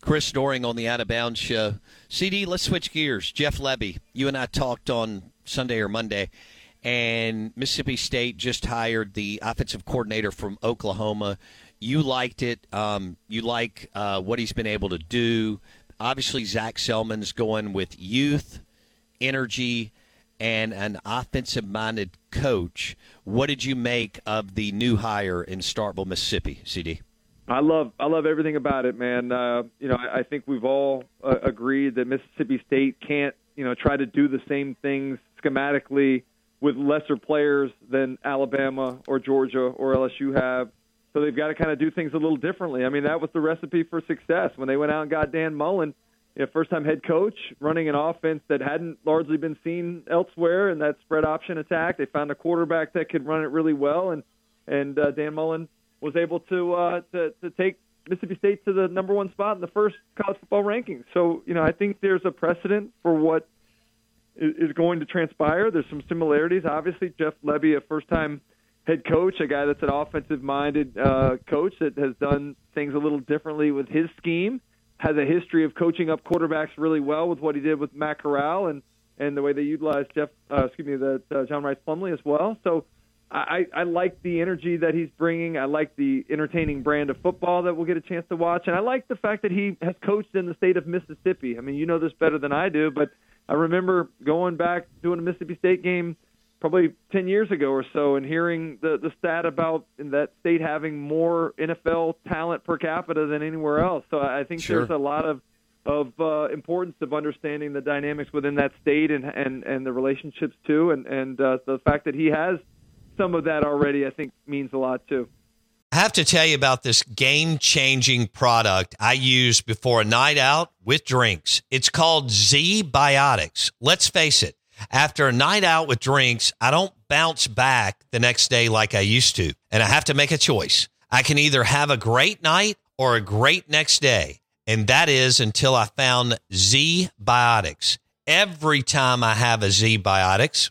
Chris Doering on the Out of Bounds show. CD, let's switch gears. Jeff Lebby, you and I talked on Sunday or Monday, and Mississippi State just hired the offensive coordinator from Oklahoma. You liked it. Um, you like uh, what he's been able to do. Obviously, Zac Selmon's going with youth, energy, and an offensive minded coach. What did you make of the new hire in Starkville, Mississippi, CD? I love I love everything about it, man. Uh, you know, I, I think we've all uh, agreed that Mississippi State can't, you know, try to do the same things schematically with lesser players than Alabama or Georgia or LSU have. So they've got to kind of do things a little differently. I mean, that was the recipe for success when they went out and got Dan Mullen, you know, first-time head coach, running an offense that hadn't largely been seen elsewhere, and that spread option attack. They found a quarterback that could run it really well, and and uh, Dan Mullen was able to, uh, to to take Mississippi State to the number one spot in the first college football rankings. So you know I think there's a precedent for what is going to transpire. There's some similarities. Obviously, Jeff Lebby, a first-time head coach, a guy that's an offensive-minded uh, coach that has done things a little differently with his scheme, has a history of coaching up quarterbacks really well with what he did with Matt Corral and and the way they utilized Jeff, uh, excuse me, that uh, John Rhys Plumlee as well. So I, I like the energy that he's bringing. I like the entertaining brand of football that we'll get a chance to watch, and I like the fact that he has coached in the state of Mississippi. I mean, you know this better than I do, but I remember going back doing a Mississippi State game probably 10 years ago or so and hearing the the stat about that state having more NFL talent per capita than anywhere else. So I think sure. there's a lot of of uh, importance of understanding the dynamics within that state and and and the relationships too and and uh, the fact that he has some of that already, I think, means a lot too. I have to tell you about this game changing product I use before a night out with drinks. It's called ZBiotics. Let's face it, after a night out with drinks, I don't bounce back the next day like I used to. And I have to make a choice. I can either have a great night or a great next day. And that is until I found Z Biotics. Every time I have a ZBiotics,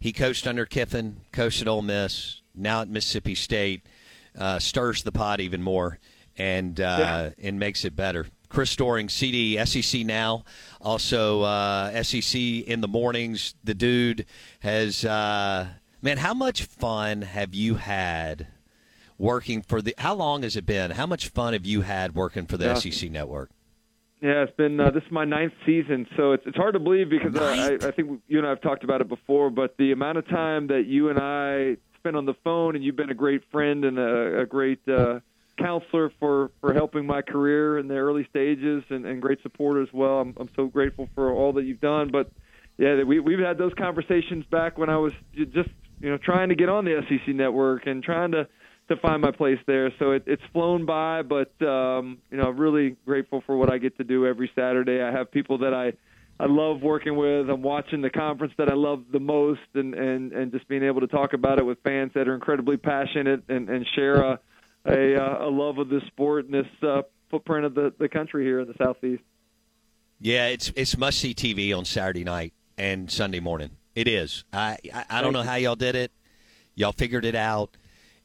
he coached under Kiffin, coached at Ole Miss, now at Mississippi State. Uh, stirs the pot even more and uh, yeah. and makes it better. Chris Doering, CD, SEC now, also uh, SEC in the mornings. The dude has uh, man. How much fun have you had working for the? How long has it been? How much fun have you had working for the yeah. SEC network? Yeah, it's been uh, this is my ninth season, so it's it's hard to believe because uh, I, I think you and I have talked about it before. But the amount of time that you and I spent on the phone, and you've been a great friend and a, a great uh, counselor for for helping my career in the early stages, and, and great support as well. I'm I'm so grateful for all that you've done. But yeah, we we've had those conversations back when I was just you know trying to get on the SEC network and trying to to find my place there. So it, it's flown by, but um, you know, I'm really grateful for what I get to do every Saturday. I have people that I I love working with. I'm watching the conference that I love the most, and and and just being able to talk about it with fans that are incredibly passionate and and share a a, a love of this sport and this uh, footprint of the the country here in the southeast. Yeah, it's it's must see TV on Saturday night and Sunday morning. It is. I I, I don't know how y'all did it. Y'all figured it out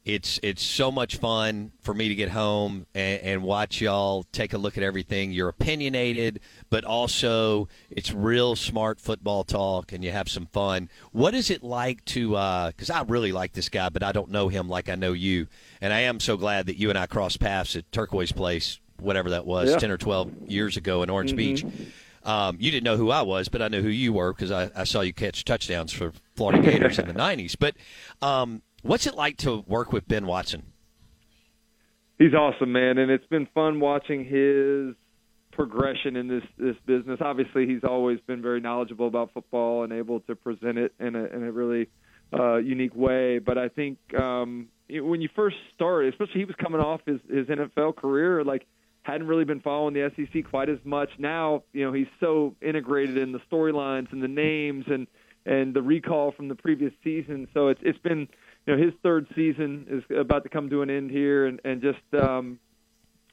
it's it's so much fun for me to get home and, and, watch y'all take a look at everything. You're opinionated, but also it's real smart football talk, and you have some fun. What is it like to? Because uh, I really like this guy, but I don't know him like I know you, and I am so glad that you and I crossed paths at Turquoise Place, whatever that was, yeah. ten or twelve years ago in Orange mm-hmm. Beach. Um, you didn't know who I was, but I knew who you were because I, I, saw you catch touchdowns for Florida Gators in the '90s. But um, What's it like to work with Ben Watson? He's awesome, man, and it's been fun watching his progression in this this business. Obviously, he's always been very knowledgeable about football and able to present it in a in a really uh, unique way. But I think um, when you first started, especially he was coming off his his NFL career, like hadn't really been following the SEC quite as much. Now, you know, he's so integrated in the storylines and the names and and the recall from the previous season. So it's it's been you know his third season is about to come to an end here, and and just um,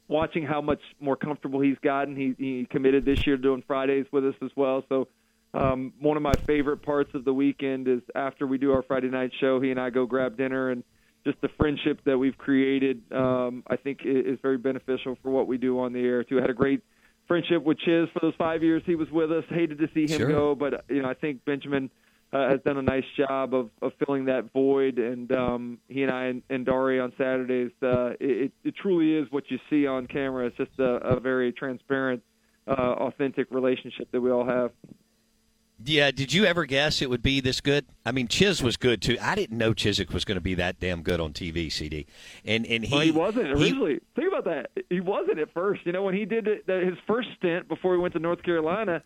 watching how much more comfortable he's gotten. He he committed this year to doing Fridays with us as well. So um, one of my favorite parts of the weekend is after we do our Friday night show, he and I go grab dinner and just the friendship that we've created, um, I think is very beneficial for what we do on the air too. I had a great friendship with Chiz for those five years he was with us. Hated to see him Sure. go, but you know I think Benjamin uh, has done a nice job of, of filling that void. And um, he and I and, and Dari on Saturdays, uh, it, it truly is what you see on camera. It's just a, a very transparent, uh, authentic relationship that we all have. Yeah, did you ever guess it would be this good? I mean, Chiz was good too. I didn't know Chizik was going to be that damn good on TV, CD. And and he well, he wasn't he- originally. Think about that. He wasn't at first. You know, when he did his first stint before he went to North Carolina,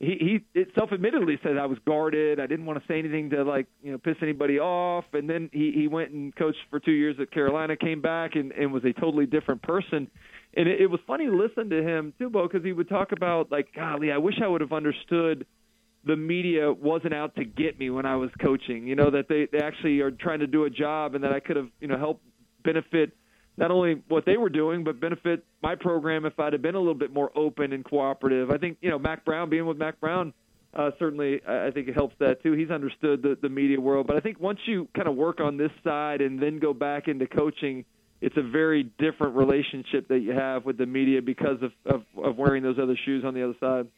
he he it self-admittedly said I was guarded. I didn't want to say anything to like you know piss anybody off. And then he he went and coached for two years at Carolina, came back and and was a totally different person. And it, it was funny to listen to him too, Bo, because he would talk about like, golly, I wish I would have understood the media wasn't out to get me when I was coaching. You know that they they actually are trying to do a job, and that I could have you know helped benefit not only what they were doing, but benefit my program if I'd have been a little bit more open and cooperative. I think you know Mack Brown being with Mack Brown. Uh, certainly, I think it helps that too. He's understood the, the media world, but I think once you kind of work on this side and then go back into coaching, it's a very different relationship that you have with the media because of, of, of wearing those other shoes on the other side.